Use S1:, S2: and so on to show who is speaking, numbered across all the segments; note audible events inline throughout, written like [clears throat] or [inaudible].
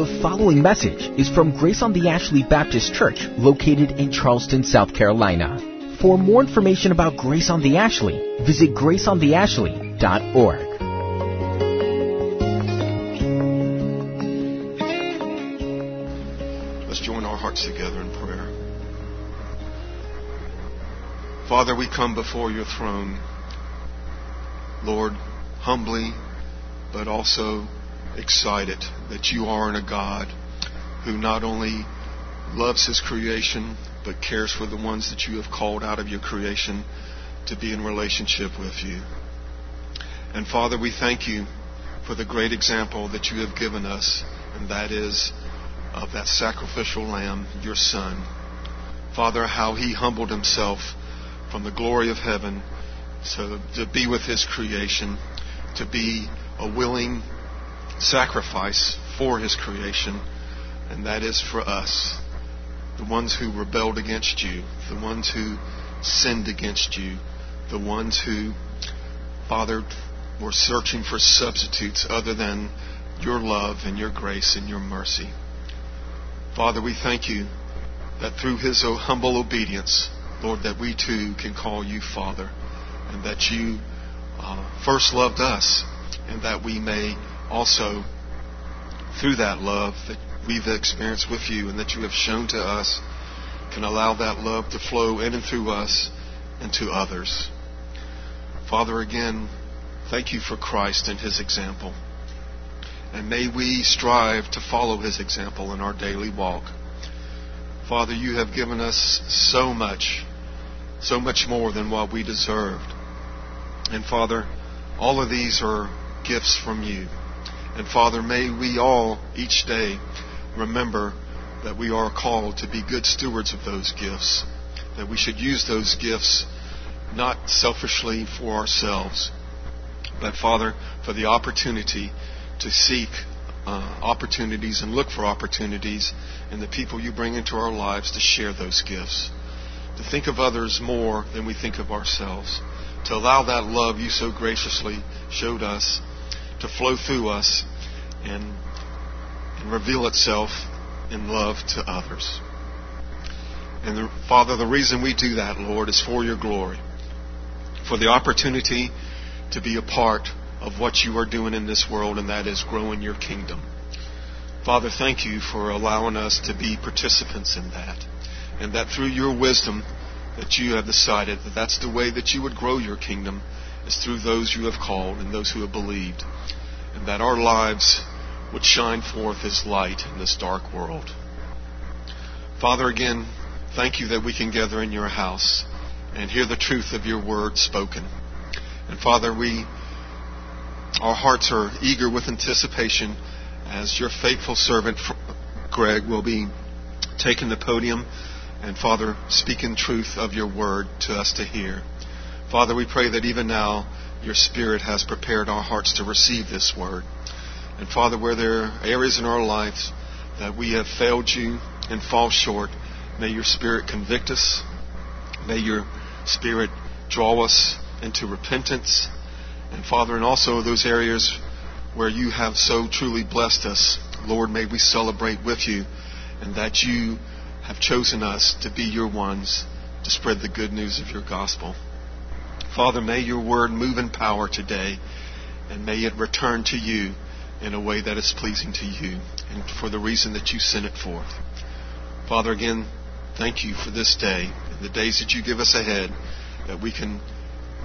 S1: The following message is from Grace on the Ashley Baptist Church, located in Charleston, South Carolina. For more information about Grace on the Ashley, visit graceontheashley.org.
S2: Let's join our hearts together in prayer. Father, we come before your throne, Lord, humbly, but also excited that you are in a God who not only loves his creation, but cares for the ones that you have called out of your creation to be in relationship with you. And Father, we thank you for the great example that you have given us, and that is of that sacrificial lamb, your son. Father, how he humbled himself from the glory of heaven to, to be with his creation, to be a willing sacrifice for his creation, and that is for us, the ones who rebelled against you, the ones who sinned against you, the ones who, Father, were searching for substitutes other than your love and your grace and your mercy. Father, we thank you that through his humble obedience, Lord, that we too can call you Father, and that you uh, first loved us, and that we may also, through that love that we've experienced with you and that you have shown to us, can allow that love to flow in and through us and to others. Father, again, thank you for Christ and his example. And may we strive to follow his example in our daily walk. Father, you have given us so much, so much more than what we deserved. And Father, all of these are gifts from you. And Father, may we all each day remember that we are called to be good stewards of those gifts, that we should use those gifts not selfishly for ourselves, but Father, for the opportunity to seek uh, opportunities and look for opportunities in the people you bring into our lives to share those gifts, to think of others more than we think of ourselves, to allow that love you so graciously showed us to flow through us and, and reveal itself in love to others. And the, Father, the reason we do that, Lord, is for your glory, for the opportunity to be a part of what you are doing in this world, and that is growing your kingdom. Father, thank you for allowing us to be participants in that, and that through your wisdom, that you have decided that that's the way that you would grow your kingdom is through those you have called and those who have believed, and that our lives would shine forth as light in this dark world. Father, again, thank you that we can gather in your house and hear the truth of your word spoken. And Father, we our hearts are eager with anticipation as your faithful servant Greg will be taking the podium and Father speaking truth of your word to us to hear. Father, we pray that even now your Spirit has prepared our hearts to receive this word. And Father, where there are areas in our lives that we have failed you and fall short, may your Spirit convict us. May your Spirit draw us into repentance. And Father, and also those areas where you have so truly blessed us, Lord, may we celebrate with you and that you have chosen us to be your ones to spread the good news of your gospel. Father, may your word move in power today, and may it return to you in a way that is pleasing to you, and for the reason that you sent it forth. Father, again, thank you for this day, and the days that you give us ahead, that we can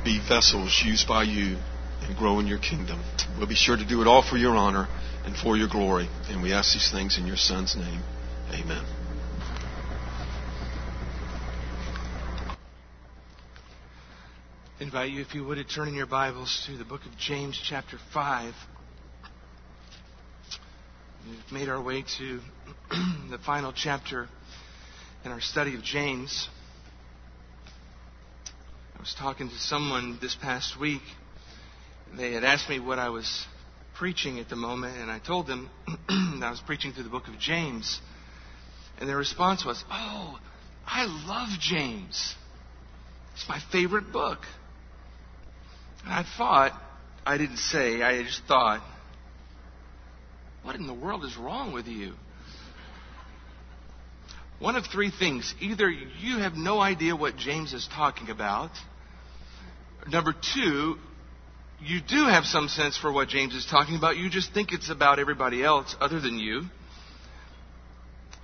S2: be vessels used by you and grow in your kingdom. We'll be sure to do it all for your honor and for your glory, and we ask these things in your Son's name. Amen.
S3: Invite you, if you would, to turn in your Bibles to the book of James, chapter 5. We've made our way to [clears throat] the final chapter in our study of James. I was talking to someone this past week. They had asked me what I was preaching at the moment, and I told them [clears throat] I was preaching through the book of James. And their response was, Oh, I love James. It's my favorite book. And I thought, I didn't say, I just thought, What in the world is wrong with you? One of three things. Either you have no idea what James is talking about. Number two, you do have some sense for what James is talking about. You just think it's about everybody else other than you.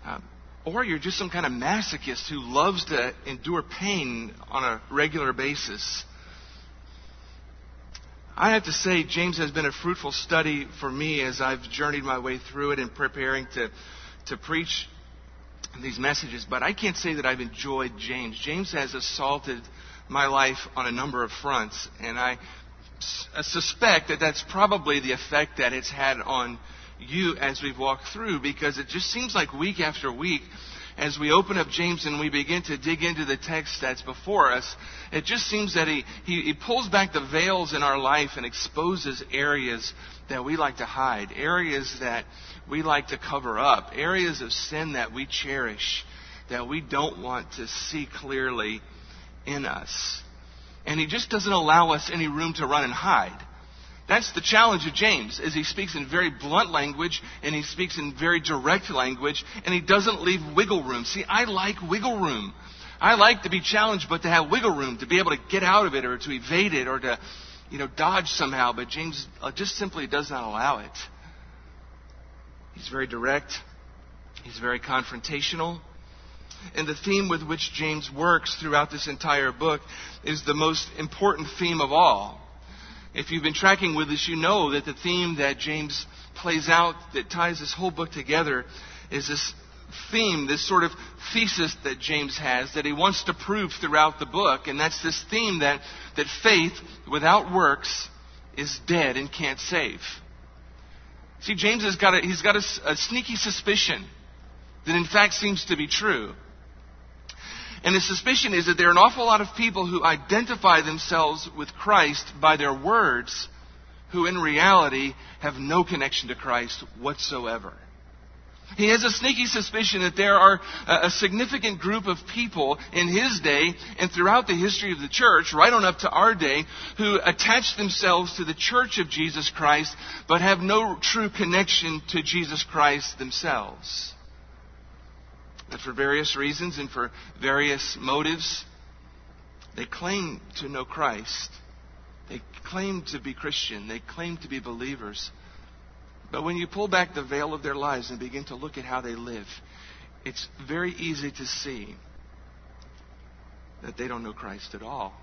S3: Uh, or you're just some kind of masochist who loves to endure pain on a regular basis. I have to say, James has been a fruitful study for me as I've journeyed my way through it and preparing to, to preach these messages, but I can't say that I've enjoyed James. James has assaulted my life on a number of fronts, and I suspect that that's probably the effect that it's had on you as we've walked through because it just seems like week after week as we open up James and we begin to dig into the text that's before us, it just seems that he, he, he, pulls back the veils in our life and exposes areas that we like to hide, areas that we like to cover up, areas of sin that we cherish, that we don't want to see clearly in us. And he just doesn't allow us any room to run and hide. That's the challenge of James, is he speaks in very blunt language and he speaks in very direct language and he doesn't leave wiggle room. See, I like wiggle room. I like to be challenged, but to have wiggle room, to be able to get out of it or to evade it or to, you know, dodge somehow. But James uh, just simply does not allow it. He's very direct. He's very confrontational. And the theme with which James works throughout this entire book is the most important theme of all. If you've been tracking with us, you know that the theme that James plays out that ties this whole book together is this theme, this sort of thesis that James has that he wants to prove throughout the book. And that's this theme that, that faith without works is dead and can't save. See, James has got a, he's got a, a sneaky suspicion that in fact seems to be true. And the suspicion is that there are an awful lot of people who identify themselves with Christ by their words, who in reality have no connection to Christ whatsoever. He has a sneaky suspicion that there are a significant group of people in his day and throughout the history of the church, right on up to our day, who attach themselves to the church of Jesus Christ but have no true connection to Jesus Christ themselves. That for various reasons and for various motives, they claim to know Christ. They claim to be Christian. They claim to be believers. But when you pull back the veil of their lives and begin to look at how they live, it's very easy to see that they don't know Christ at all.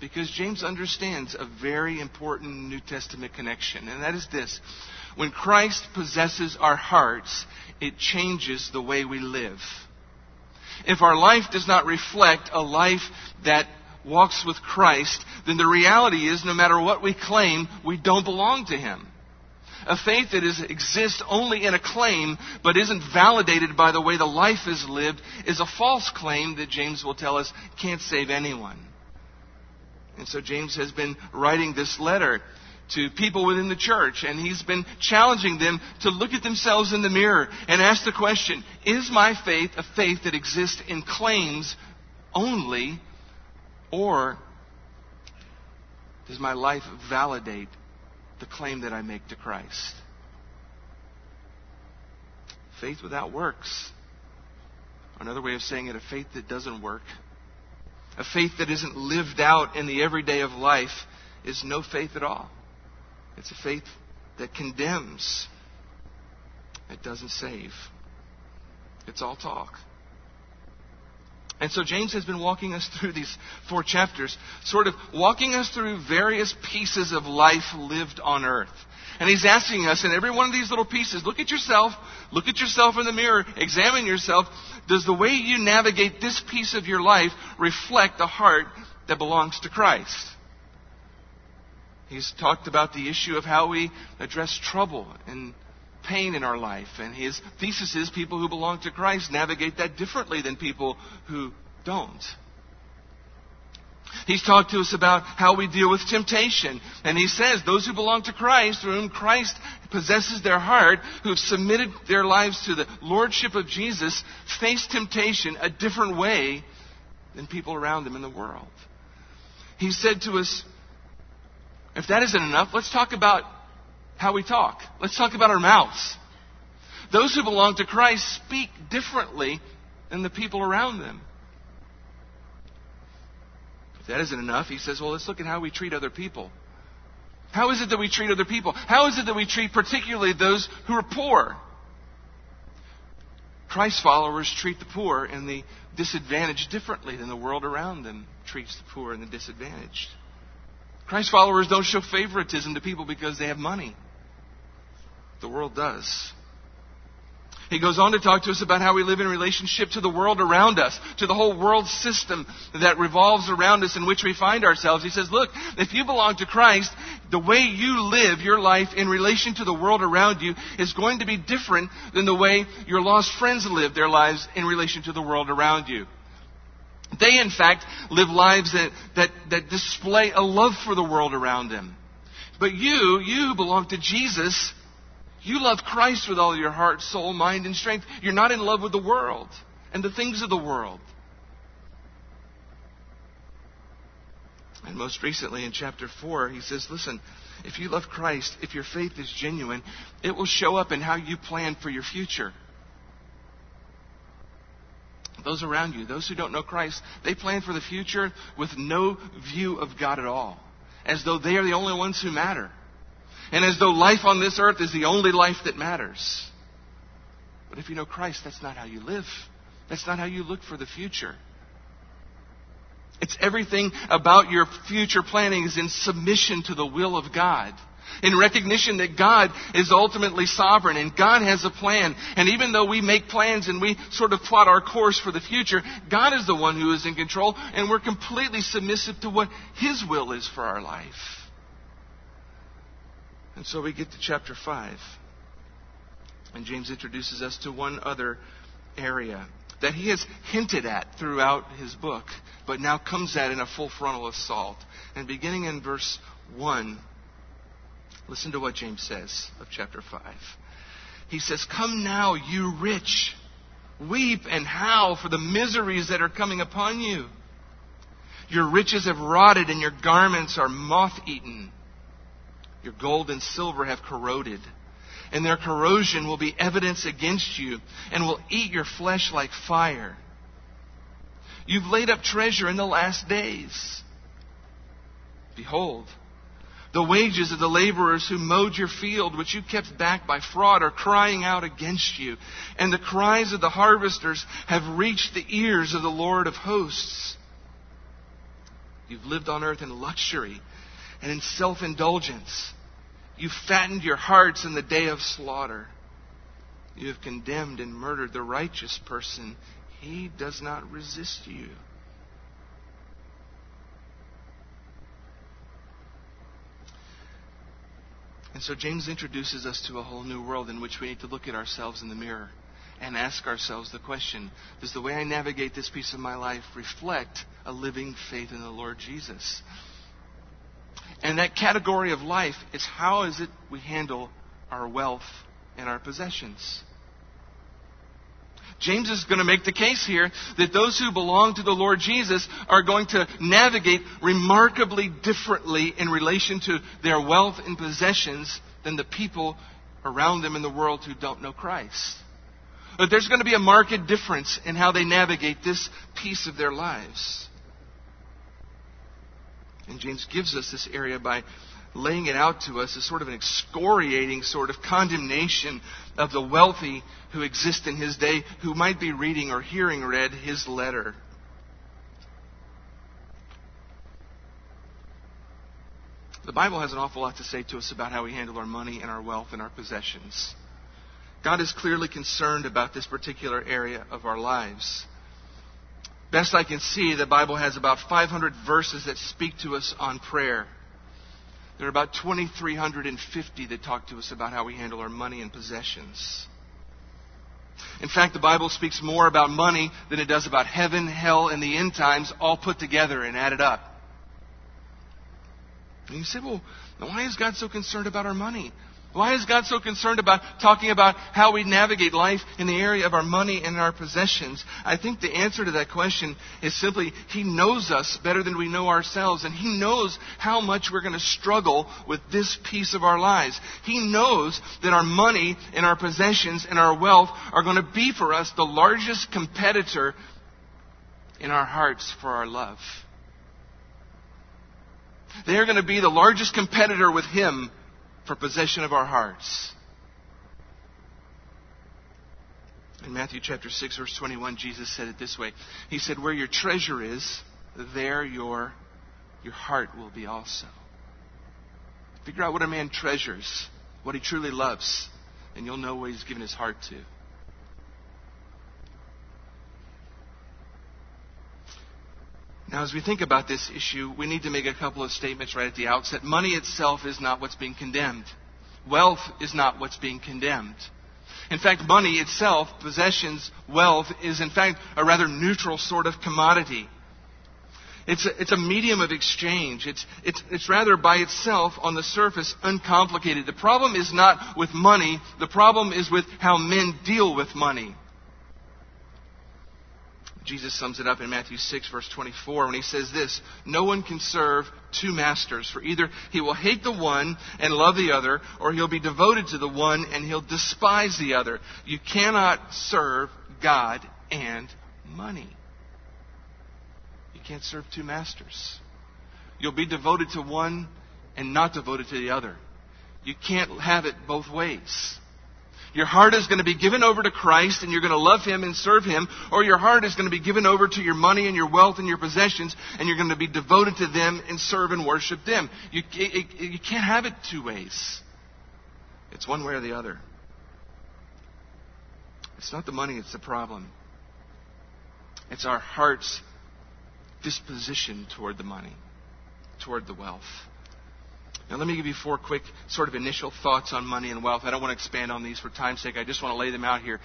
S3: Because James understands a very important New Testament connection, and that is this. When Christ possesses our hearts, it changes the way we live. If our life does not reflect a life that walks with Christ, then the reality is no matter what we claim, we don't belong to Him. A faith that is, exists only in a claim but isn't validated by the way the life is lived is a false claim that James will tell us can't save anyone. And so James has been writing this letter to people within the church, and he's been challenging them to look at themselves in the mirror and ask the question Is my faith a faith that exists in claims only, or does my life validate the claim that I make to Christ. Faith without works. Another way of saying it, a faith that doesn't work. A faith that isn't lived out in the everyday of life is no faith at all. It's a faith that condemns. It doesn't save. It's all talk. And so James has been walking us through these four chapters, sort of walking us through various pieces of life lived on earth. And he's asking us in every one of these little pieces, look at yourself, look at yourself in the mirror, examine yourself. Does the way you navigate this piece of your life reflect the heart that belongs to Christ? He's talked about the issue of how we address trouble and pain in our life. And his thesis is people who belong to Christ navigate that differently than people who don't. He's talked to us about how we deal with temptation. And he says, those who belong to Christ, through whom Christ possesses their heart, who have submitted their lives to the Lordship of Jesus, face temptation a different way than people around them in the world. He said to us, if that isn't enough, let's talk about how we talk. Let's talk about our mouths. Those who belong to Christ speak differently than the people around them. If that isn't enough, he says, well, let's look at how we treat other people. How is it that we treat other people? How is it that we treat particularly those who are poor? Christ followers treat the poor and the disadvantaged differently than the world around them treats the poor and the disadvantaged. Christ followers don't show favoritism to people because they have money. The world does. He goes on to talk to us about how we live in relationship to the world around us, to the whole world system that revolves around us in which we find ourselves. He says, look, if you belong to Christ, the way you live your life in relation to the world around you is going to be different than the way your lost friends live their lives in relation to the world around you. They, in fact, live lives that, that, that display a love for the world around them. But you, you belong to Jesus, you love Christ with all your heart, soul, mind, and strength. You're not in love with the world and the things of the world. And most recently in chapter 4, he says, Listen, if you love Christ, if your faith is genuine, it will show up in how you plan for your future. Those around you, those who don't know Christ, they plan for the future with no view of God at all, as though they are the only ones who matter and as though life on this earth is the only life that matters. But if you know Christ, that's not how you live. That's not how you look for the future. It's everything about your future planning is in submission to the will of God. In recognition that God is ultimately sovereign and God has a plan. And even though we make plans and we sort of plot our course for the future, God is the one who is in control and we're completely submissive to what His will is for our life. And so we get to chapter 5. And James introduces us to one other area that he has hinted at throughout his book, but now comes at in a full frontal assault. And beginning in verse 1, listen to what James says of chapter 5. He says, Come now, you rich, weep and howl for the miseries that are coming upon you. Your riches have rotted, and your garments are moth eaten. Your gold and silver have corroded, and their corrosion will be evidence against you and will eat your flesh like fire. You've laid up treasure in the last days. Behold, the wages of the laborers who mowed your field, which you kept back by fraud, are crying out against you. And the cries of the harvesters have reached the ears of the Lord of hosts. You've lived on earth in luxury and in self indulgence. You fattened your hearts in the day of slaughter. You have condemned and murdered the righteous person. He does not resist you. And so James introduces us to a whole new world in which we need to look at ourselves in the mirror and ask ourselves the question Does the way I navigate this piece of my life reflect a living faith in the Lord Jesus? And that category of life is how is it we handle our wealth and our possessions. James is going to make the case here that those who belong to the Lord Jesus are going to navigate remarkably differently in relation to their wealth and possessions than the people around them in the world who don't know Christ. But there's going to be a marked difference in how they navigate this piece of their lives. And James gives us this area by laying it out to us as sort of an excoriating sort of condemnation of the wealthy who exist in his day who might be reading or hearing read his letter. The Bible has an awful lot to say to us about how we handle our money and our wealth and our possessions. God is clearly concerned about this particular area of our lives. Best I can see, the Bible has about 500 verses that speak to us on prayer. There are about 2,350 that talk to us about how we handle our money and possessions. In fact, the Bible speaks more about money than it does about heaven, hell, and the end times all put together and added up. And you say, well, why is God so concerned about our money? Why is God so concerned about talking about how we navigate life in the area of our money and our possessions? I think the answer to that question is simply He knows us better than we know ourselves, and He knows how much we're going to struggle with this piece of our lives. He knows that our money and our possessions and our wealth are going to be for us the largest competitor in our hearts for our love. They are going to be the largest competitor with Him for possession of our hearts. In Matthew chapter 6 verse 21, Jesus said it this way. He said, where your treasure is, there your, your heart will be also. Figure out what a man treasures, what he truly loves, and you'll know what he's given his heart to. Now, as we think about this issue, we need to make a couple of statements right at the outset. Money itself is not what's being condemned. Wealth is not what's being condemned. In fact, money itself, possessions, wealth, is in fact a rather neutral sort of commodity. It's a, it's a medium of exchange. It's, it's, it's rather by itself, on the surface, uncomplicated. The problem is not with money, the problem is with how men deal with money. Jesus sums it up in Matthew 6, verse 24, when he says this No one can serve two masters, for either he will hate the one and love the other, or he'll be devoted to the one and he'll despise the other. You cannot serve God and money. You can't serve two masters. You'll be devoted to one and not devoted to the other. You can't have it both ways. Your heart is going to be given over to Christ and you're going to love Him and serve Him, or your heart is going to be given over to your money and your wealth and your possessions and you're going to be devoted to them and serve and worship them. You, you can't have it two ways. It's one way or the other. It's not the money that's the problem. It's our heart's disposition toward the money, toward the wealth. Now, let me give you four quick sort of initial thoughts on money and wealth. I don't want to expand on these for time's sake. I just want to lay them out here.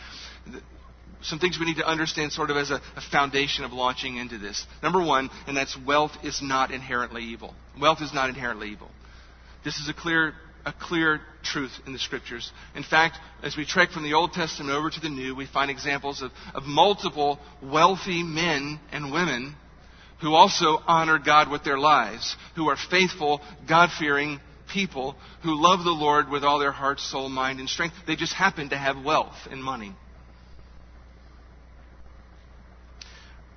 S3: Some things we need to understand sort of as a, a foundation of launching into this. Number one, and that's wealth is not inherently evil. Wealth is not inherently evil. This is a clear a clear truth in the scriptures. In fact, as we trek from the Old Testament over to the New, we find examples of, of multiple wealthy men and women who also honor God with their lives, who are faithful, God fearing people who love the Lord with all their heart, soul, mind, and strength. They just happen to have wealth and money.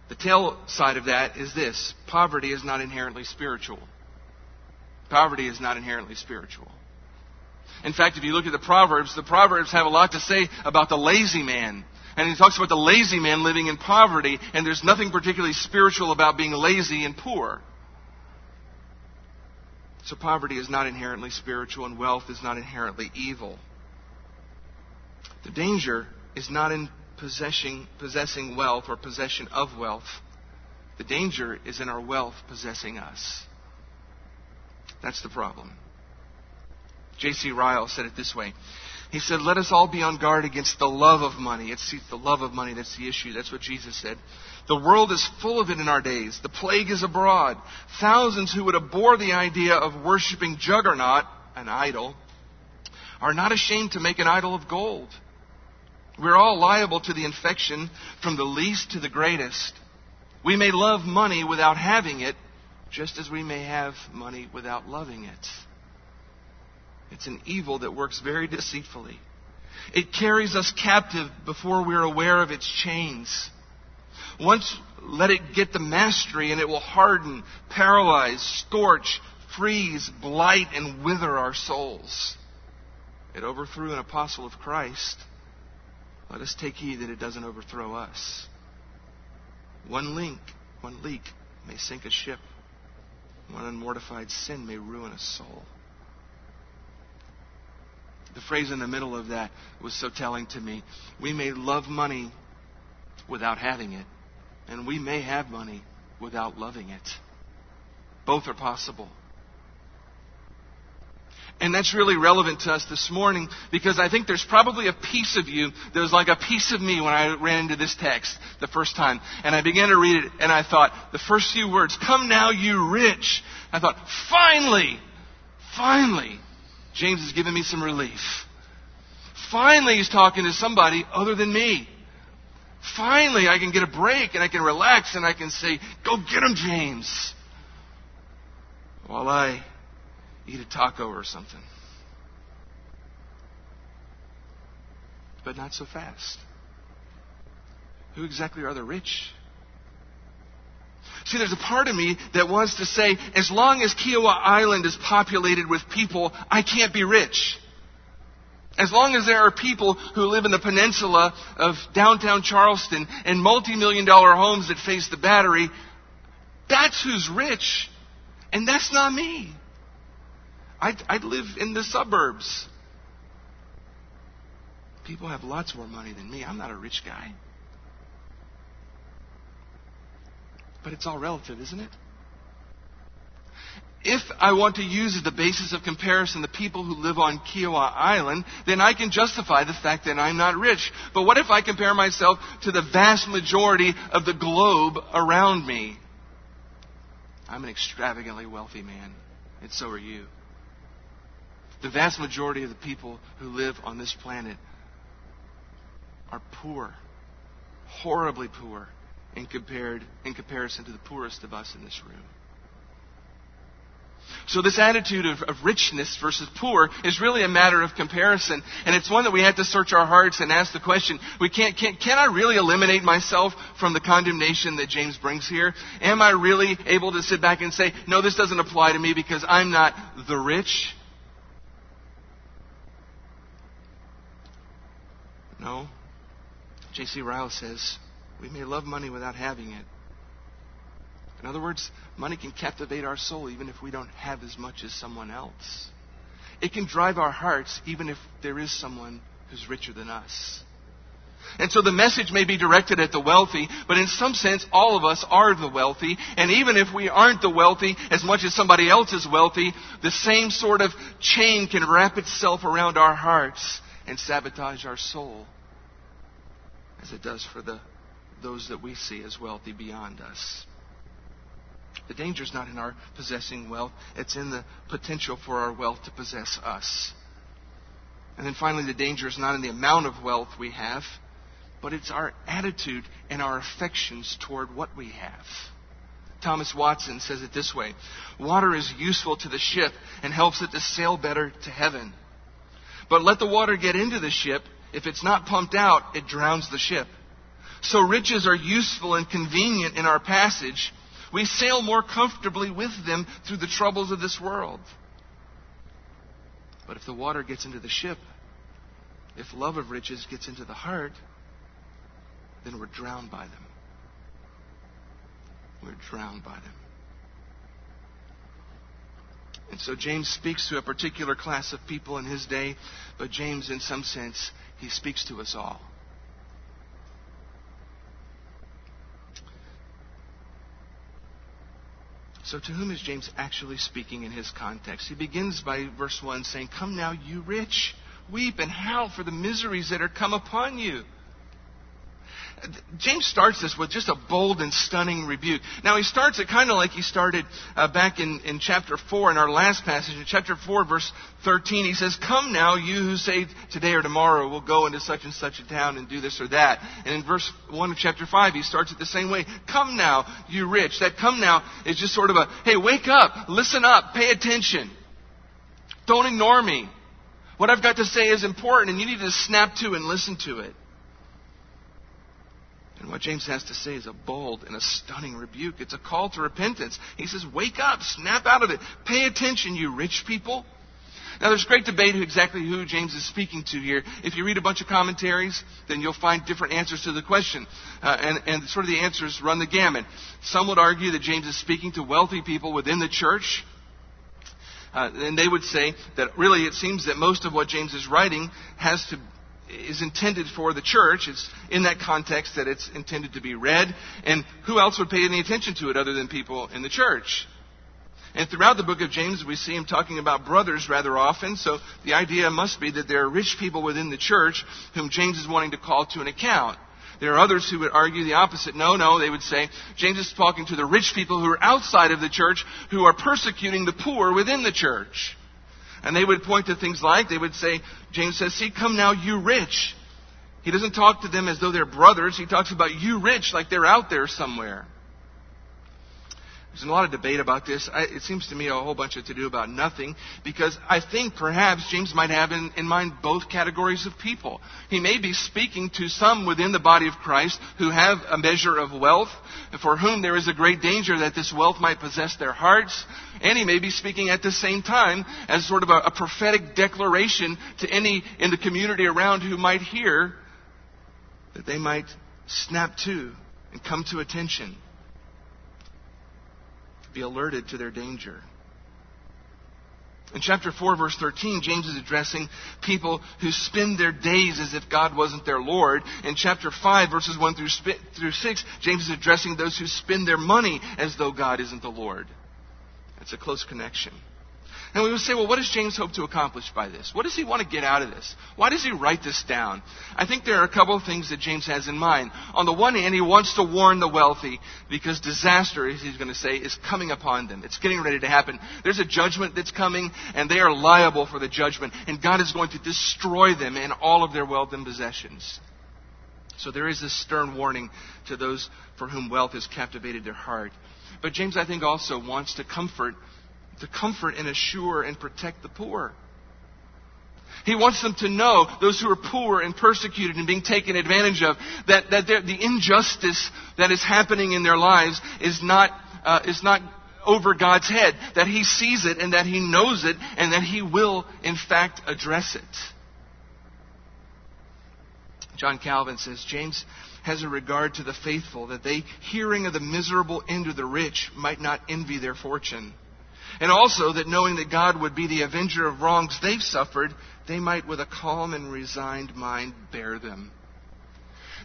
S3: The tail side of that is this poverty is not inherently spiritual. Poverty is not inherently spiritual. In fact, if you look at the Proverbs, the Proverbs have a lot to say about the lazy man and he talks about the lazy man living in poverty, and there's nothing particularly spiritual about being lazy and poor. So poverty is not inherently spiritual, and wealth is not inherently evil. The danger is not in possessing, possessing wealth or possession of wealth. The danger is in our wealth possessing us. That's the problem. J.C. Ryle said it this way he said, Let us all be on guard against the love of money. It's the love of money that's the issue. That's what Jesus said. The world is full of it in our days. The plague is abroad. Thousands who would abhor the idea of worshiping Juggernaut, an idol, are not ashamed to make an idol of gold. We're all liable to the infection from the least to the greatest. We may love money without having it, just as we may have money without loving it. It's an evil that works very deceitfully. It carries us captive before we're aware of its chains. Once let it get the mastery and it will harden, paralyze, scorch, freeze, blight, and wither our souls. It overthrew an apostle of Christ. Let us take heed that it doesn't overthrow us. One link, one leak may sink a ship. One unmortified sin may ruin a soul the phrase in the middle of that was so telling to me. We may love money without having it, and we may have money without loving it. Both are possible. And that's really relevant to us this morning because I think there's probably a piece of you that was like a piece of me when I ran into this text the first time. And I began to read it and I thought, the first few words, come now you rich. I thought, finally, finally, James has given me some relief. Finally, he's talking to somebody other than me. Finally, I can get a break and I can relax and I can say, Go get him, James. While I eat a taco or something. But not so fast. Who exactly are the rich? See, there's a part of me that wants to say, as long as Kiawah Island is populated with people, I can't be rich. As long as there are people who live in the peninsula of downtown Charleston and multi-million dollar homes that face the battery, that's who's rich. And that's not me. I'd, I'd live in the suburbs. People have lots more money than me. I'm not a rich guy. But it's all relative, isn't it? If I want to use as the basis of comparison the people who live on Kiawah Island, then I can justify the fact that I'm not rich. But what if I compare myself to the vast majority of the globe around me? I'm an extravagantly wealthy man, and so are you. The vast majority of the people who live on this planet are poor, horribly poor in, compared, in comparison to the poorest of us in this room. So this attitude of, of, richness versus poor is really a matter of comparison. And it's one that we have to search our hearts and ask the question, we can't, can, can I really eliminate myself from the condemnation that James brings here? Am I really able to sit back and say, no, this doesn't apply to me because I'm not the rich? No. J.C. Ryle says, we may love money without having it. In other words, money can captivate our soul even if we don't have as much as someone else. It can drive our hearts even if there is someone who's richer than us. And so the message may be directed at the wealthy, but in some sense, all of us are the wealthy. And even if we aren't the wealthy as much as somebody else is wealthy, the same sort of chain can wrap itself around our hearts and sabotage our soul as it does for the those that we see as wealthy beyond us. The danger is not in our possessing wealth, it's in the potential for our wealth to possess us. And then finally, the danger is not in the amount of wealth we have, but it's our attitude and our affections toward what we have. Thomas Watson says it this way Water is useful to the ship and helps it to sail better to heaven. But let the water get into the ship. If it's not pumped out, it drowns the ship. So riches are useful and convenient in our passage. We sail more comfortably with them through the troubles of this world. But if the water gets into the ship, if love of riches gets into the heart, then we're drowned by them. We're drowned by them. And so James speaks to a particular class of people in his day, but James, in some sense, he speaks to us all. So, to whom is James actually speaking in his context? He begins by verse 1 saying, Come now, you rich, weep and howl for the miseries that are come upon you. James starts this with just a bold and stunning rebuke. Now, he starts it kind of like he started uh, back in, in chapter 4 in our last passage. In chapter 4, verse 13, he says, Come now, you who say today or tomorrow we'll go into such and such a town and do this or that. And in verse 1 of chapter 5, he starts it the same way. Come now, you rich. That come now is just sort of a, hey, wake up, listen up, pay attention. Don't ignore me. What I've got to say is important, and you need to snap to and listen to it. And what James has to say is a bold and a stunning rebuke. It's a call to repentance. He says, Wake up, snap out of it. Pay attention, you rich people. Now, there's great debate exactly who James is speaking to here. If you read a bunch of commentaries, then you'll find different answers to the question. Uh, and, and sort of the answers run the gamut. Some would argue that James is speaking to wealthy people within the church. Uh, and they would say that really it seems that most of what James is writing has to is intended for the church. It's in that context that it's intended to be read. And who else would pay any attention to it other than people in the church? And throughout the book of James, we see him talking about brothers rather often. So the idea must be that there are rich people within the church whom James is wanting to call to an account. There are others who would argue the opposite. No, no, they would say James is talking to the rich people who are outside of the church who are persecuting the poor within the church. And they would point to things like, they would say, James says, See, come now, you rich. He doesn't talk to them as though they're brothers. He talks about you rich like they're out there somewhere. There's a lot of debate about this. I, it seems to me a whole bunch of to do about nothing because I think perhaps James might have in, in mind both categories of people. He may be speaking to some within the body of Christ who have a measure of wealth, for whom there is a great danger that this wealth might possess their hearts. And he may be speaking at the same time as sort of a, a prophetic declaration to any in the community around who might hear that they might snap to and come to attention be alerted to their danger. In chapter 4, verse 13, James is addressing people who spend their days as if God wasn't their Lord. In chapter 5, verses 1 through 6, James is addressing those who spend their money as though God isn't the Lord. That's a close connection. And we would say, well, what does James hope to accomplish by this? What does he want to get out of this? Why does he write this down? I think there are a couple of things that James has in mind. On the one hand, he wants to warn the wealthy because disaster, as he's going to say, is coming upon them. It's getting ready to happen. There's a judgment that's coming, and they are liable for the judgment, and God is going to destroy them and all of their wealth and possessions. So there is this stern warning to those for whom wealth has captivated their heart. But James, I think, also wants to comfort to comfort and assure and protect the poor. He wants them to know, those who are poor and persecuted and being taken advantage of, that, that the injustice that is happening in their lives is not, uh, is not over God's head, that He sees it and that He knows it and that He will, in fact, address it. John Calvin says, James has a regard to the faithful, that they, hearing of the miserable end of the rich, might not envy their fortune. And also that knowing that God would be the avenger of wrongs they've suffered, they might with a calm and resigned mind bear them.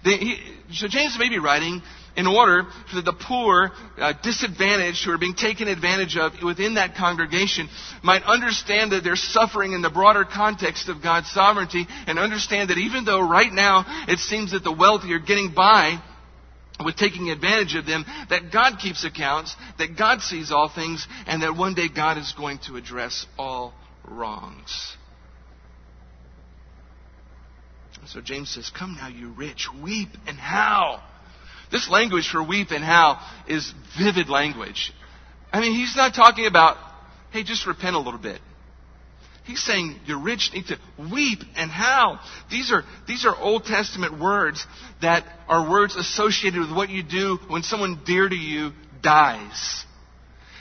S3: he, so James may be writing in order for the poor, uh, disadvantaged, who are being taken advantage of within that congregation, might understand that they're suffering in the broader context of God's sovereignty, and understand that even though right now it seems that the wealthy are getting by, with taking advantage of them, that God keeps accounts, that God sees all things, and that one day God is going to address all wrongs. So James says, Come now, you rich, weep and howl. This language for weep and howl is vivid language. I mean, he's not talking about, hey, just repent a little bit. He's saying the rich need to weep and howl. These are, these are Old Testament words that are words associated with what you do when someone dear to you dies.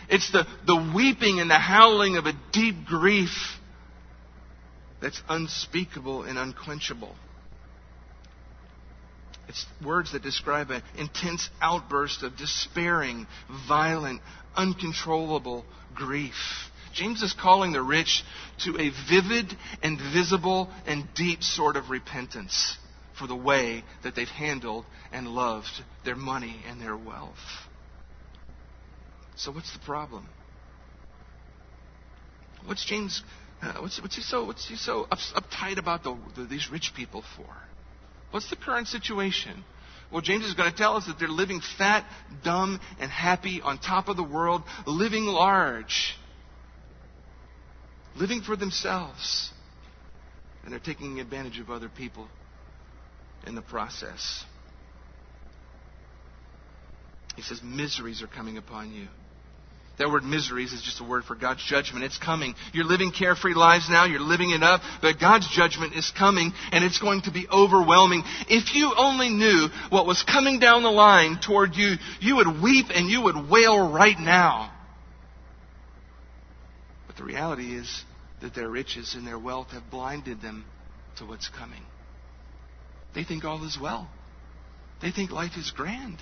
S3: It's the, the weeping and the howling of a deep grief that's unspeakable and unquenchable. It's words that describe an intense outburst of despairing, violent, uncontrollable grief. James is calling the rich to a vivid and visible and deep sort of repentance for the way that they've handled and loved their money and their wealth. So, what's the problem? What's James? Uh, what's, what's, he so? What's he so up, uptight about the, the, these rich people for? What's the current situation? Well, James is going to tell us that they're living fat, dumb, and happy on top of the world, living large living for themselves. And they're taking advantage of other people in the process. He says, miseries are coming upon you. That word miseries is just a word for God's judgment. It's coming. You're living carefree lives now. You're living it up. But God's judgment is coming and it's going to be overwhelming. If you only knew what was coming down the line toward you, you would weep and you would wail right now. But the reality is that their riches and their wealth have blinded them to what's coming. They think all is well. They think life is grand.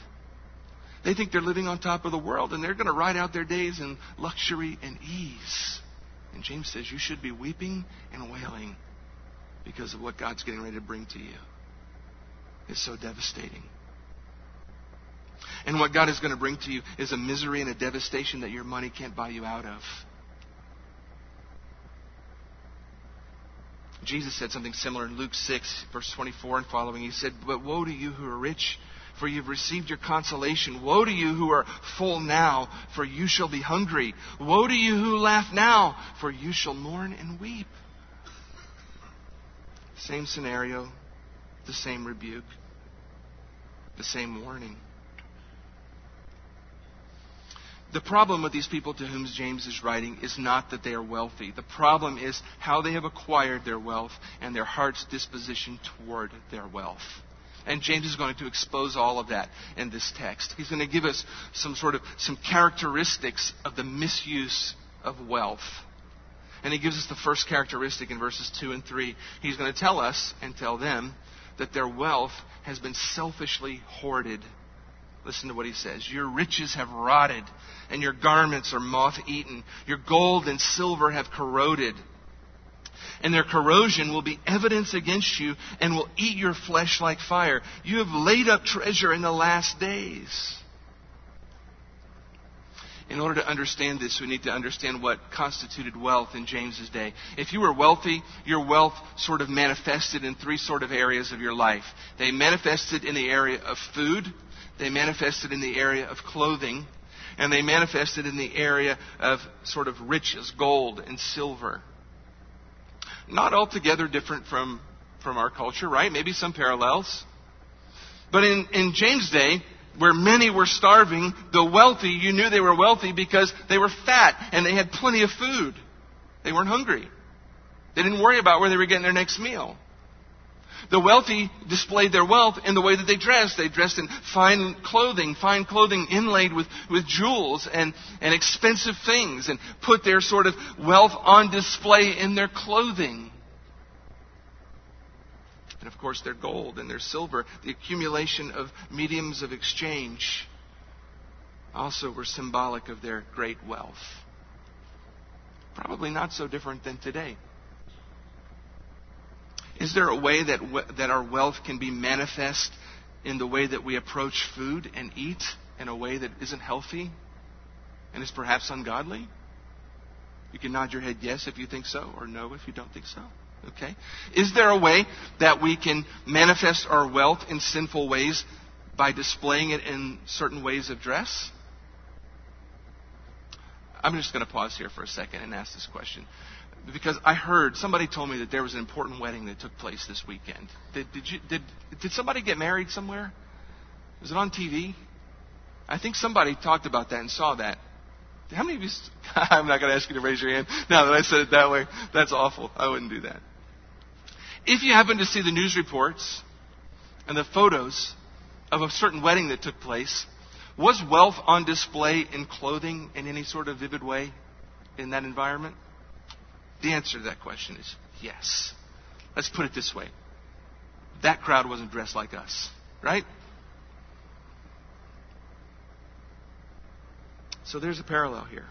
S3: They think they're living on top of the world and they're going to ride out their days in luxury and ease. And James says you should be weeping and wailing because of what God's getting ready to bring to you. It's so devastating. And what God is going to bring to you is a misery and a devastation that your money can't buy you out of. Jesus said something similar in Luke 6, verse 24 and following. He said, But woe to you who are rich, for you've received your consolation. Woe to you who are full now, for you shall be hungry. Woe to you who laugh now, for you shall mourn and weep. Same scenario, the same rebuke, the same warning. The problem with these people to whom James is writing is not that they are wealthy. The problem is how they have acquired their wealth and their heart's disposition toward their wealth. And James is going to expose all of that in this text. He's going to give us some sort of some characteristics of the misuse of wealth. And he gives us the first characteristic in verses 2 and 3. He's going to tell us and tell them that their wealth has been selfishly hoarded. Listen to what he says. Your riches have rotted, and your garments are moth eaten. Your gold and silver have corroded and their corrosion will be evidence against you and will eat your flesh like fire. You have laid up treasure in the last days. In order to understand this, we need to understand what constituted wealth in James's day. If you were wealthy, your wealth sort of manifested in three sort of areas of your life. They manifested in the area of food, they manifested in the area of clothing, and they manifested in the area of sort of riches, gold and silver. Not altogether different from, from our culture, right? Maybe some parallels. But in, in James' day, where many were starving, the wealthy, you knew they were wealthy because they were fat and they had plenty of food. They weren't hungry. They didn't worry about where they were getting their next meal. The wealthy displayed their wealth in the way that they dressed. They dressed in fine clothing, fine clothing inlaid with, with jewels and, and expensive things, and put their sort of wealth on display in their clothing. And of course, their gold and their silver, the accumulation of mediums of exchange, also were symbolic of their great wealth. Probably not so different than today. Is there a way that, that our wealth can be manifest in the way that we approach food and eat in a way that isn't healthy and is perhaps ungodly? You can nod your head yes if you think so, or no if you don't think so. Okay? Is there a way that we can manifest our wealth in sinful ways by displaying it in certain ways of dress? I'm just going to pause here for a second and ask this question because I heard somebody told me that there was an important wedding that took place this weekend. Did, did, you, did, did somebody get married somewhere? Was it on TV? I think somebody talked about that and saw that. How many of you? [laughs] I'm not going to ask you to raise your hand now that I said it that way. That's awful. I wouldn't do that. If you happen to see the news reports and the photos of a certain wedding that took place, was wealth on display in clothing in any sort of vivid way in that environment? The answer to that question is yes. Let's put it this way that crowd wasn't dressed like us, right? So there's a parallel here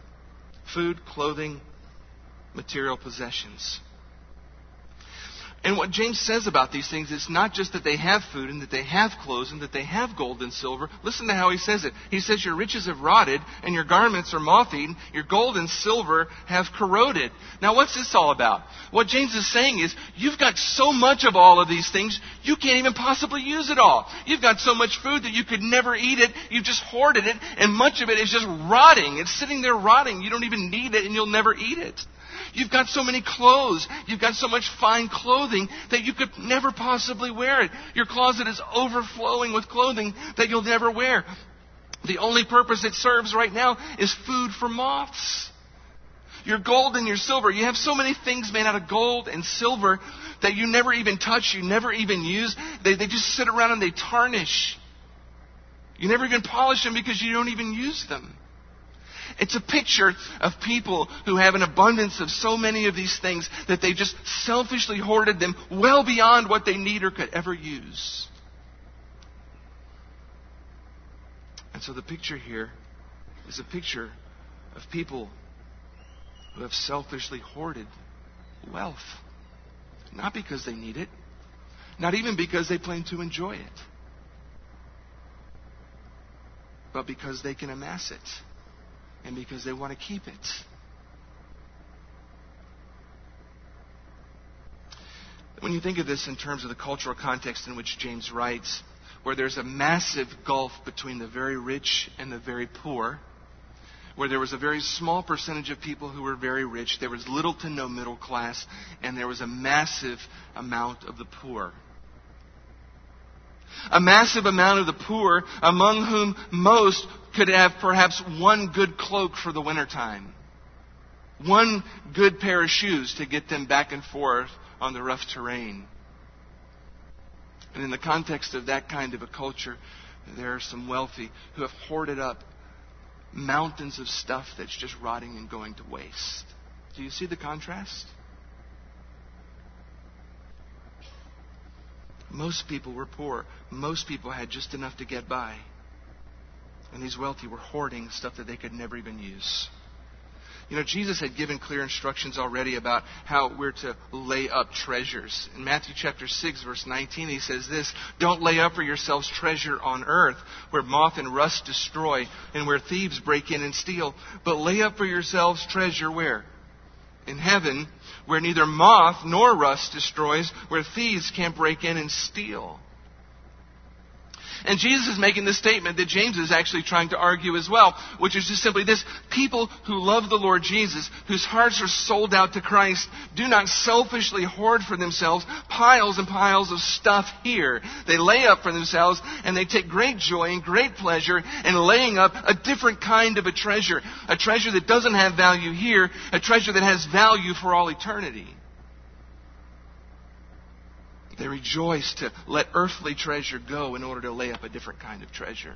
S3: food, clothing, material possessions. And what James says about these things is not just that they have food and that they have clothes and that they have gold and silver. Listen to how he says it. He says, Your riches have rotted and your garments are moth eaten. Your gold and silver have corroded. Now, what's this all about? What James is saying is, You've got so much of all of these things, you can't even possibly use it all. You've got so much food that you could never eat it. You've just hoarded it, and much of it is just rotting. It's sitting there rotting. You don't even need it, and you'll never eat it. You've got so many clothes. You've got so much fine clothing that you could never possibly wear it. Your closet is overflowing with clothing that you'll never wear. The only purpose it serves right now is food for moths. Your gold and your silver. You have so many things made out of gold and silver that you never even touch, you never even use. They, they just sit around and they tarnish. You never even polish them because you don't even use them. It's a picture of people who have an abundance of so many of these things that they just selfishly hoarded them well beyond what they need or could ever use. And so the picture here is a picture of people who have selfishly hoarded wealth. Not because they need it, not even because they plan to enjoy it, but because they can amass it and because they want to keep it. When you think of this in terms of the cultural context in which James writes, where there's a massive gulf between the very rich and the very poor, where there was a very small percentage of people who were very rich, there was little to no middle class, and there was a massive amount of the poor. A massive amount of the poor, among whom most could have perhaps one good cloak for the wintertime, one good pair of shoes to get them back and forth on the rough terrain. And in the context of that kind of a culture, there are some wealthy who have hoarded up mountains of stuff that's just rotting and going to waste. Do you see the contrast? Most people were poor. Most people had just enough to get by. And these wealthy were hoarding stuff that they could never even use. You know, Jesus had given clear instructions already about how we're to lay up treasures. In Matthew chapter 6, verse 19, he says this Don't lay up for yourselves treasure on earth, where moth and rust destroy, and where thieves break in and steal. But lay up for yourselves treasure where? In heaven, where neither moth nor rust destroys, where thieves can't break in and steal. And Jesus is making this statement that James is actually trying to argue as well, which is just simply this. People who love the Lord Jesus, whose hearts are sold out to Christ, do not selfishly hoard for themselves piles and piles of stuff here. They lay up for themselves and they take great joy and great pleasure in laying up a different kind of a treasure. A treasure that doesn't have value here, a treasure that has value for all eternity. They rejoice to let earthly treasure go in order to lay up a different kind of treasure.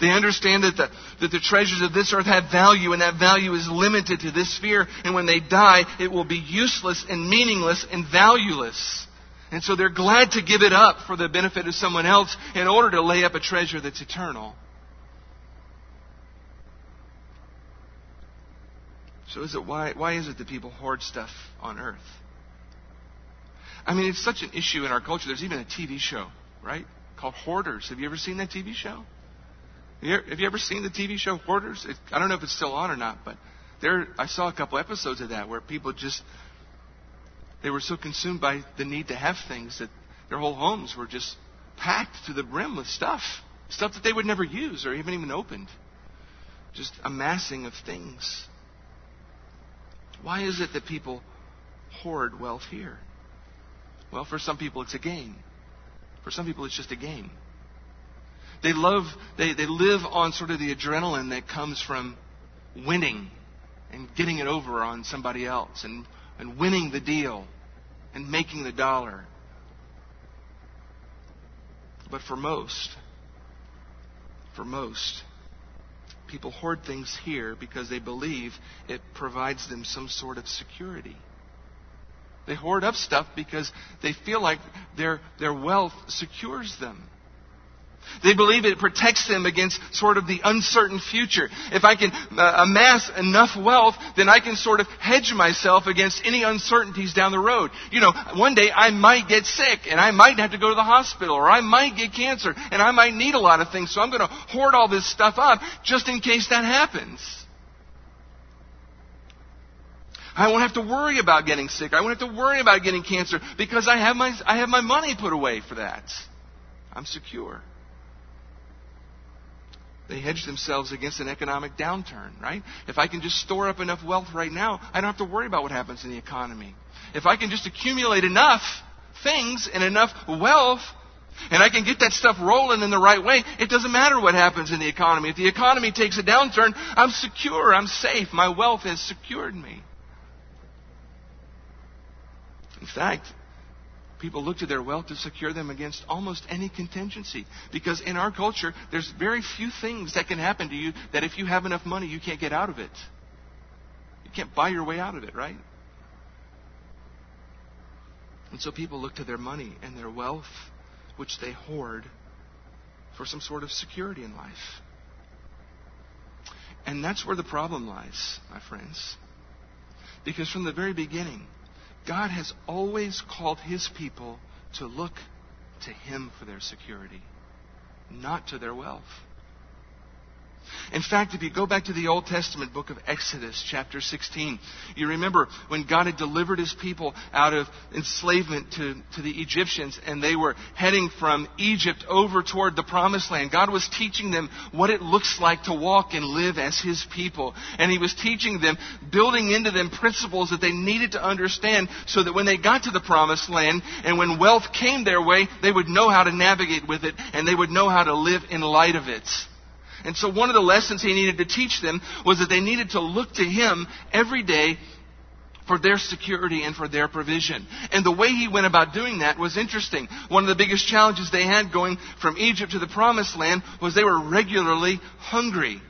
S3: They understand that the, that the treasures of this earth have value, and that value is limited to this sphere, and when they die, it will be useless and meaningless and valueless. And so they're glad to give it up for the benefit of someone else in order to lay up a treasure that's eternal. So is it why, why is it that people hoard stuff on earth? I mean, it's such an issue in our culture. There's even a TV show, right? Called Hoarders. Have you ever seen that TV show? Have you ever seen the TV show Hoarders? It, I don't know if it's still on or not, but there, I saw a couple episodes of that where people just, they were so consumed by the need to have things that their whole homes were just packed to the brim with stuff. Stuff that they would never use or even even opened. Just amassing of things. Why is it that people hoard wealth here? Well, for some people, it's a game. For some people, it's just a game. They love, they, they live on sort of the adrenaline that comes from winning and getting it over on somebody else and, and winning the deal and making the dollar. But for most, for most, people hoard things here because they believe it provides them some sort of security. They hoard up stuff because they feel like their, their wealth secures them. They believe it protects them against sort of the uncertain future. If I can uh, amass enough wealth, then I can sort of hedge myself against any uncertainties down the road. You know, one day I might get sick and I might have to go to the hospital or I might get cancer and I might need a lot of things. So I'm going to hoard all this stuff up just in case that happens. I won't have to worry about getting sick. I won't have to worry about getting cancer because I have my, I have my money put away for that. I'm secure. They hedge themselves against an economic downturn, right? If I can just store up enough wealth right now, I don't have to worry about what happens in the economy. If I can just accumulate enough things and enough wealth, and I can get that stuff rolling in the right way, it doesn't matter what happens in the economy. If the economy takes a downturn, I'm secure, I'm safe, my wealth has secured me. In fact, people look to their wealth to secure them against almost any contingency. Because in our culture, there's very few things that can happen to you that if you have enough money, you can't get out of it. You can't buy your way out of it, right? And so people look to their money and their wealth, which they hoard, for some sort of security in life. And that's where the problem lies, my friends. Because from the very beginning, God has always called his people to look to him for their security, not to their wealth. In fact, if you go back to the Old Testament book of Exodus, chapter 16, you remember when God had delivered his people out of enslavement to, to the Egyptians and they were heading from Egypt over toward the promised land. God was teaching them what it looks like to walk and live as his people. And he was teaching them, building into them principles that they needed to understand so that when they got to the promised land and when wealth came their way, they would know how to navigate with it and they would know how to live in light of it. And so one of the lessons he needed to teach them was that they needed to look to him every day for their security and for their provision. And the way he went about doing that was interesting. One of the biggest challenges they had going from Egypt to the promised land was they were regularly hungry.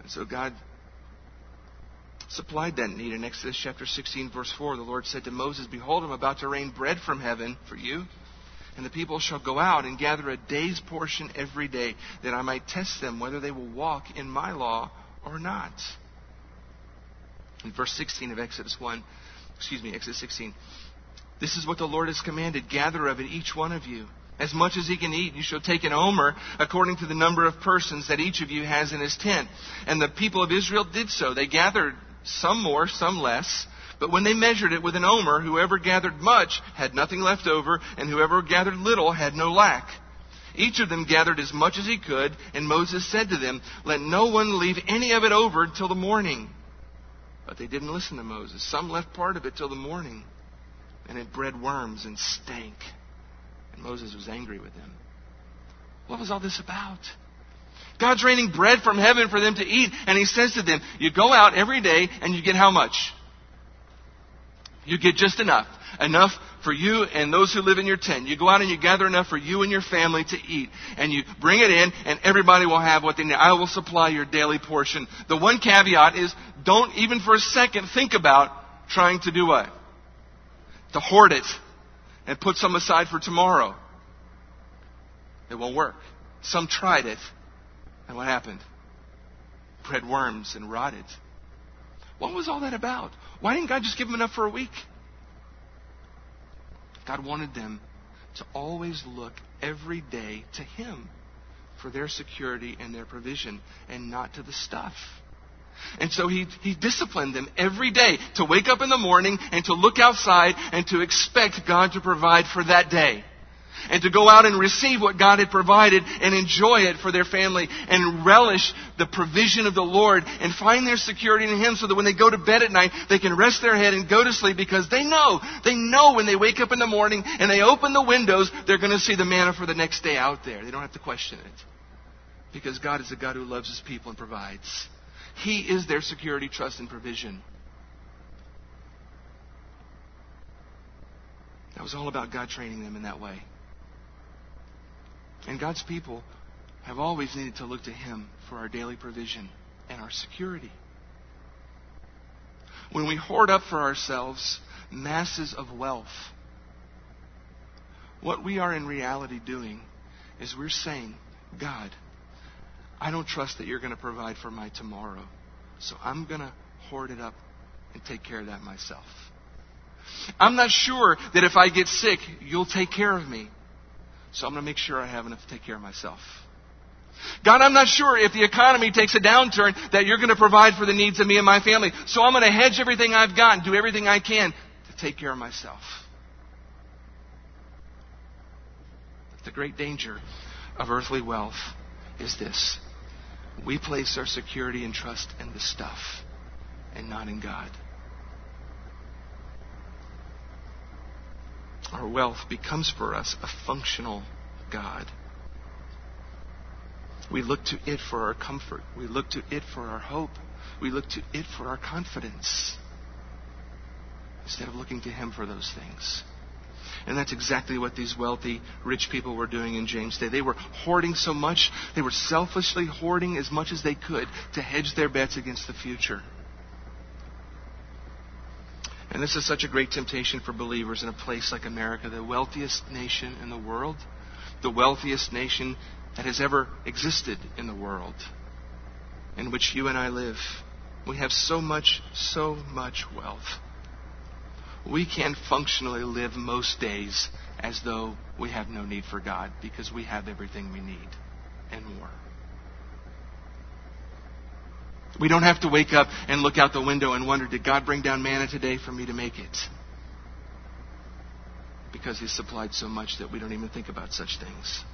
S3: And so God supplied that need in Exodus chapter 16 verse 4. The Lord said to Moses, Behold, I'm about to rain bread from heaven for you and the people shall go out and gather a day's portion every day, that I might test them whether they will walk in my law or not. In verse 16 of Exodus 1, excuse me, Exodus 16, this is what the Lord has commanded gather of it each one of you. As much as he can eat, you shall take an omer according to the number of persons that each of you has in his tent. And the people of Israel did so. They gathered some more, some less. But when they measured it with an omer, whoever gathered much had nothing left over, and whoever gathered little had no lack. Each of them gathered as much as he could, and Moses said to them, Let no one leave any of it over till the morning. But they didn't listen to Moses. Some left part of it till the morning, and it bred worms and stank. And Moses was angry with them. What was all this about? God's raining bread from heaven for them to eat, and he says to them, You go out every day, and you get how much? You get just enough. Enough for you and those who live in your tent. You go out and you gather enough for you and your family to eat. And you bring it in and everybody will have what they need. I will supply your daily portion. The one caveat is don't even for a second think about trying to do what? To hoard it and put some aside for tomorrow. It won't work. Some tried it. And what happened? Bred worms and rotted. What was all that about? Why didn't God just give them enough for a week? God wanted them to always look every day to Him for their security and their provision and not to the stuff. And so he, he disciplined them every day to wake up in the morning and to look outside and to expect God to provide for that day and to go out and receive what God had provided and enjoy it for their family and relish the provision of the Lord and find their security in Him so that when they go to bed at night, they can rest their head and go to sleep because they know, they know when they wake up in the morning and they open the windows, they're going to see the manna for the next day out there. They don't have to question it. Because God is a God who loves His people and provides. He is their security, trust, and provision. That was all about God training them in that way. And God's people have always needed to look to Him for our daily provision and our security. When we hoard up for ourselves masses of wealth, what we are in reality doing is we're saying, God, I don't trust that you're going to provide for my tomorrow, so I'm going to hoard it up and take care of that myself. I'm not sure that if I get sick, you'll take care of me. So I'm going to make sure I have enough to take care of myself. God, I'm not sure if the economy takes a downturn that you're going to provide for the needs of me and my family. So I'm going to hedge everything I've got and do everything I can to take care of myself. The great danger of earthly wealth is this. We place our security and trust in the stuff and not in God. Our wealth becomes for us a functional God. We look to it for our comfort. We look to it for our hope. We look to it for our confidence instead of looking to Him for those things. And that's exactly what these wealthy, rich people were doing in James' day. They were hoarding so much, they were selfishly hoarding as much as they could to hedge their bets against the future. And this is such a great temptation for believers in a place like America, the wealthiest nation in the world, the wealthiest nation that has ever existed in the world, in which you and I live. We have so much, so much wealth. We can functionally live most days as though we have no need for God because we have everything we need and more. We don't have to wake up and look out the window and wonder, did God bring down manna today for me to make it? Because He's supplied so much that we don't even think about such things.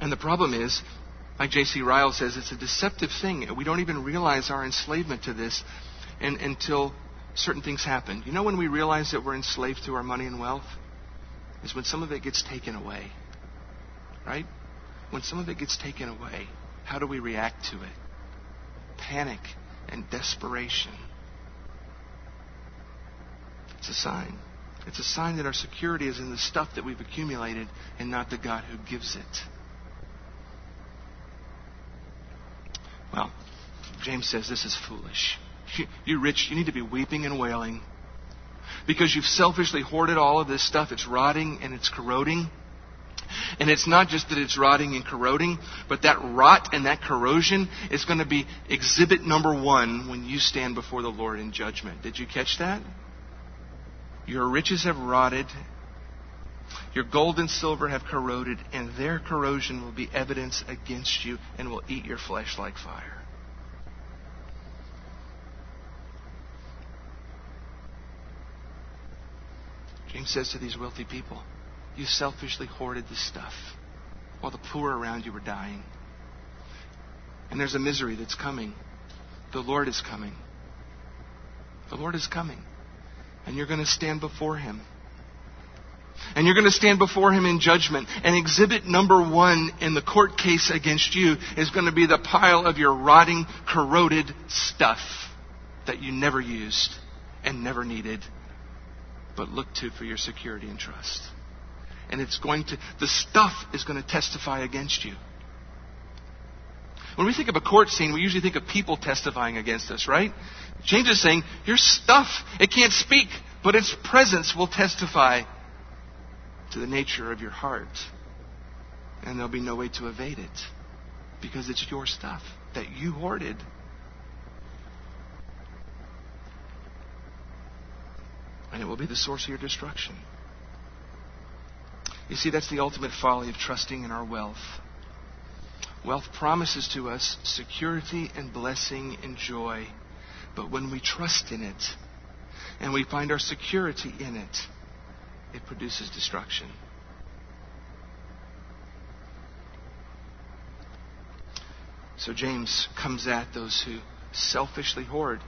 S3: And the problem is, like J.C. Ryle says, it's a deceptive thing. We don't even realize our enslavement to this and, until certain things happen. You know when we realize that we're enslaved to our money and wealth? Is when some of it gets taken away. Right? When some of it gets taken away, how do we react to it? Panic and desperation. It's a sign. It's a sign that our security is in the stuff that we've accumulated and not the God who gives it. Well, James says this is foolish. [laughs] You rich, you need to be weeping and wailing because you've selfishly hoarded all of this stuff. It's rotting and it's corroding. And it's not just that it's rotting and corroding, but that rot and that corrosion is going to be exhibit number one when you stand before the Lord in judgment. Did you catch that? Your riches have rotted, your gold and silver have corroded, and their corrosion will be evidence against you and will eat your flesh like fire. James says to these wealthy people, You selfishly hoarded this stuff while the poor around you were dying. And there's a misery that's coming. The Lord is coming. The Lord is coming. And you're going to stand before Him. And you're going to stand before Him in judgment. And exhibit number one in the court case against you is going to be the pile of your rotting, corroded stuff that you never used and never needed but looked to for your security and trust. And it's going to, the stuff is going to testify against you. When we think of a court scene, we usually think of people testifying against us, right? James is saying, your stuff, it can't speak, but its presence will testify to the nature of your heart. And there'll be no way to evade it because it's your stuff that you hoarded. and it will be the source of your destruction. You see, that's the ultimate folly of trusting in our wealth. Wealth promises to us security and blessing and joy. But when we trust in it and we find our security in it, it produces destruction. So James comes at those who selfishly hoard,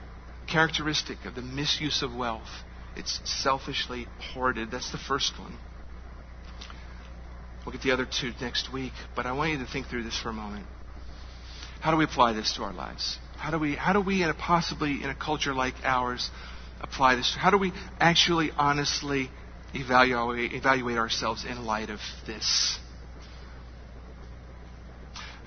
S3: characteristic of the misuse of wealth. It's selfishly hoarded. That's the first one. We'll get the other two next week, but I want you to think through this for a moment. How do we apply this to our lives? How do we, how do we in a possibly in a culture like ours, apply this? How do we actually honestly evaluate, evaluate ourselves in light of this?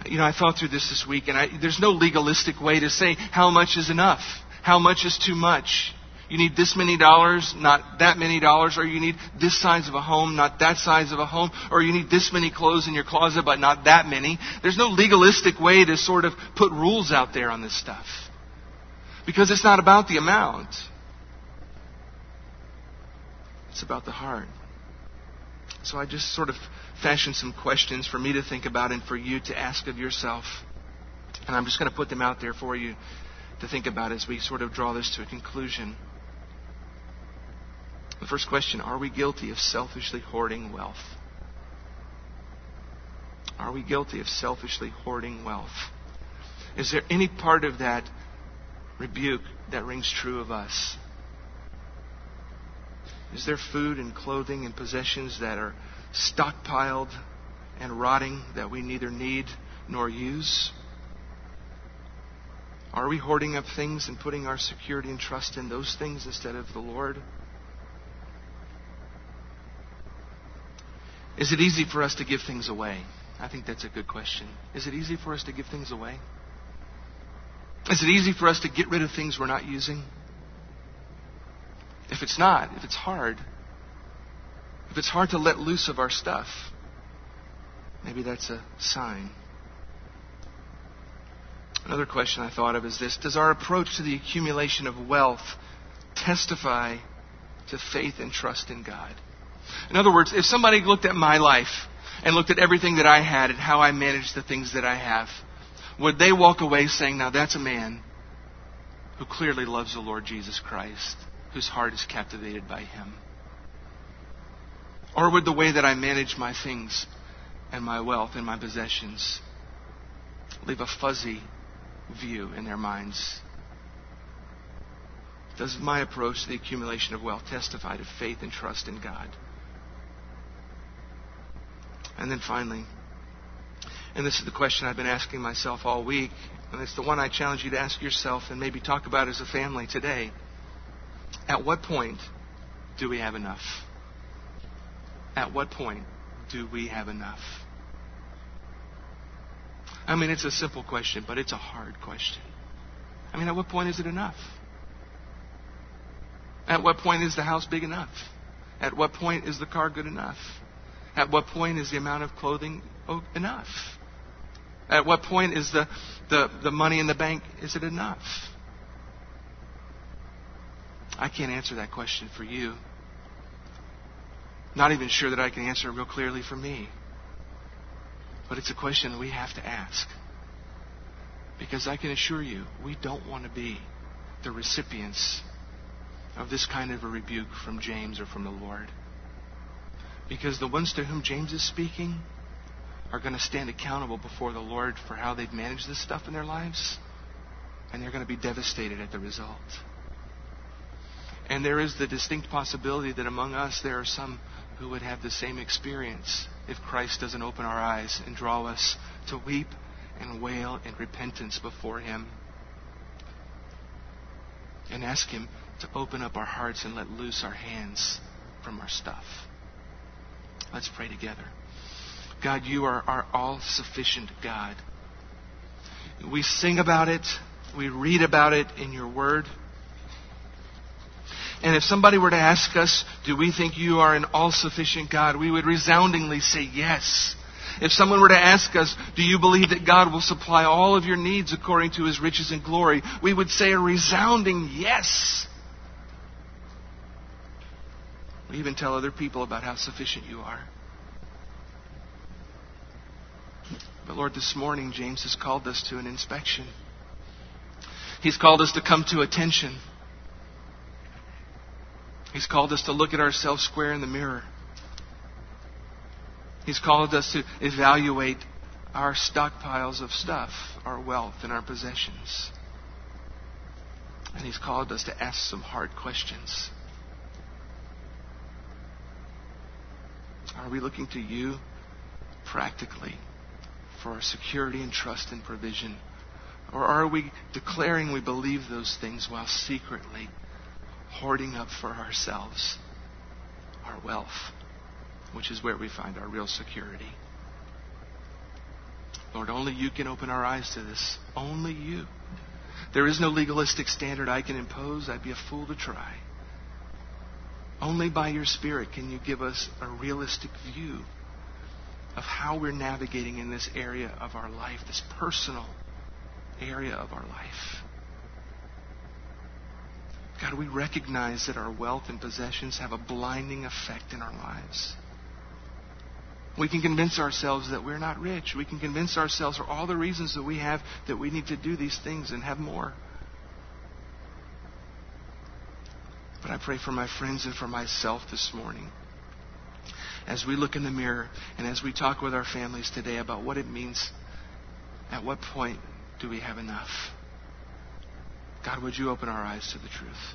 S3: You know, I thought through this this week, and I, there's no legalistic way to say how much is enough, how much is too much. You need this many dollars, not that many dollars, or you need this size of a home, not that size of a home, or you need this many clothes in your closet, but not that many. There's no legalistic way to sort of put rules out there on this stuff. Because it's not about the amount. It's about the heart. So I just sort of fashioned some questions for me to think about and for you to ask of yourself. And I'm just going to put them out there for you to think about as we sort of draw this to a conclusion. The first question Are we guilty of selfishly hoarding wealth? Are we guilty of selfishly hoarding wealth? Is there any part of that rebuke that rings true of us? Is there food and clothing and possessions that are stockpiled and rotting that we neither need nor use? Are we hoarding up things and putting our security and trust in those things instead of the Lord? Is it easy for us to give things away? I think that's a good question. Is it easy for us to give things away? Is it easy for us to get rid of things we're not using? If it's not, if it's hard, if it's hard to let loose of our stuff, maybe that's a sign. Another question I thought of is this Does our approach to the accumulation of wealth testify to faith and trust in God? In other words, if somebody looked at my life and looked at everything that I had and how I managed the things that I have, would they walk away saying, now that's a man who clearly loves the Lord Jesus Christ, whose heart is captivated by him? Or would the way that I manage my things and my wealth and my possessions leave a fuzzy view in their minds? Does my approach to the accumulation of wealth testify to faith and trust in God? And then finally, and this is the question I've been asking myself all week, and it's the one I challenge you to ask yourself and maybe talk about as a family today. At what point do we have enough? At what point do we have enough? I mean, it's a simple question, but it's a hard question. I mean, at what point is it enough? At what point is the house big enough? At what point is the car good enough? At what point is the amount of clothing enough? At what point is the, the, the money in the bank, is it enough? I can't answer that question for you. Not even sure that I can answer it real clearly for me. But it's a question that we have to ask. Because I can assure you, we don't want to be the recipients of this kind of a rebuke from James or from the Lord. Because the ones to whom James is speaking are going to stand accountable before the Lord for how they've managed this stuff in their lives, and they're going to be devastated at the result. And there is the distinct possibility that among us there are some who would have the same experience if Christ doesn't open our eyes and draw us to weep and wail in repentance before Him. And ask Him to open up our hearts and let loose our hands from our stuff. Let's pray together. God, you are our all sufficient God. We sing about it, we read about it in your word. And if somebody were to ask us, do we think you are an all sufficient God? We would resoundingly say yes. If someone were to ask us, do you believe that God will supply all of your needs according to his riches and glory? We would say a resounding yes. We even tell other people about how sufficient you are. But Lord, this morning, James has called us to an inspection. He's called us to come to attention. He's called us to look at ourselves square in the mirror. He's called us to evaluate our stockpiles of stuff, our wealth, and our possessions. And He's called us to ask some hard questions. Are we looking to you practically for our security and trust and provision? Or are we declaring we believe those things while secretly hoarding up for ourselves our wealth, which is where we find our real security? Lord, only you can open our eyes to this. Only you. There is no legalistic standard I can impose. I'd be a fool to try. Only by your Spirit can you give us a realistic view of how we're navigating in this area of our life, this personal area of our life. God, we recognize that our wealth and possessions have a blinding effect in our lives. We can convince ourselves that we're not rich. We can convince ourselves for all the reasons that we have that we need to do these things and have more. But I pray for my friends and for myself this morning as we look in the mirror and as we talk with our families today about what it means, at what point do we have enough? God, would you open our eyes to the truth?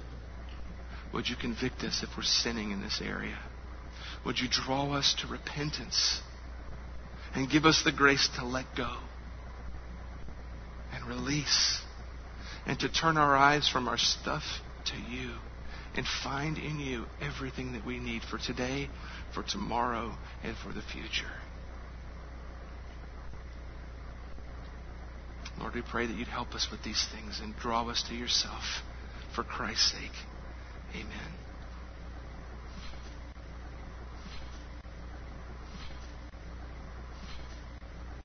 S3: Would you convict us if we're sinning in this area? Would you draw us to repentance and give us the grace to let go and release and to turn our eyes from our stuff to you? And find in you everything that we need for today, for tomorrow, and for the future. Lord, we pray that you'd help us with these things and draw us to yourself for Christ's sake. Amen.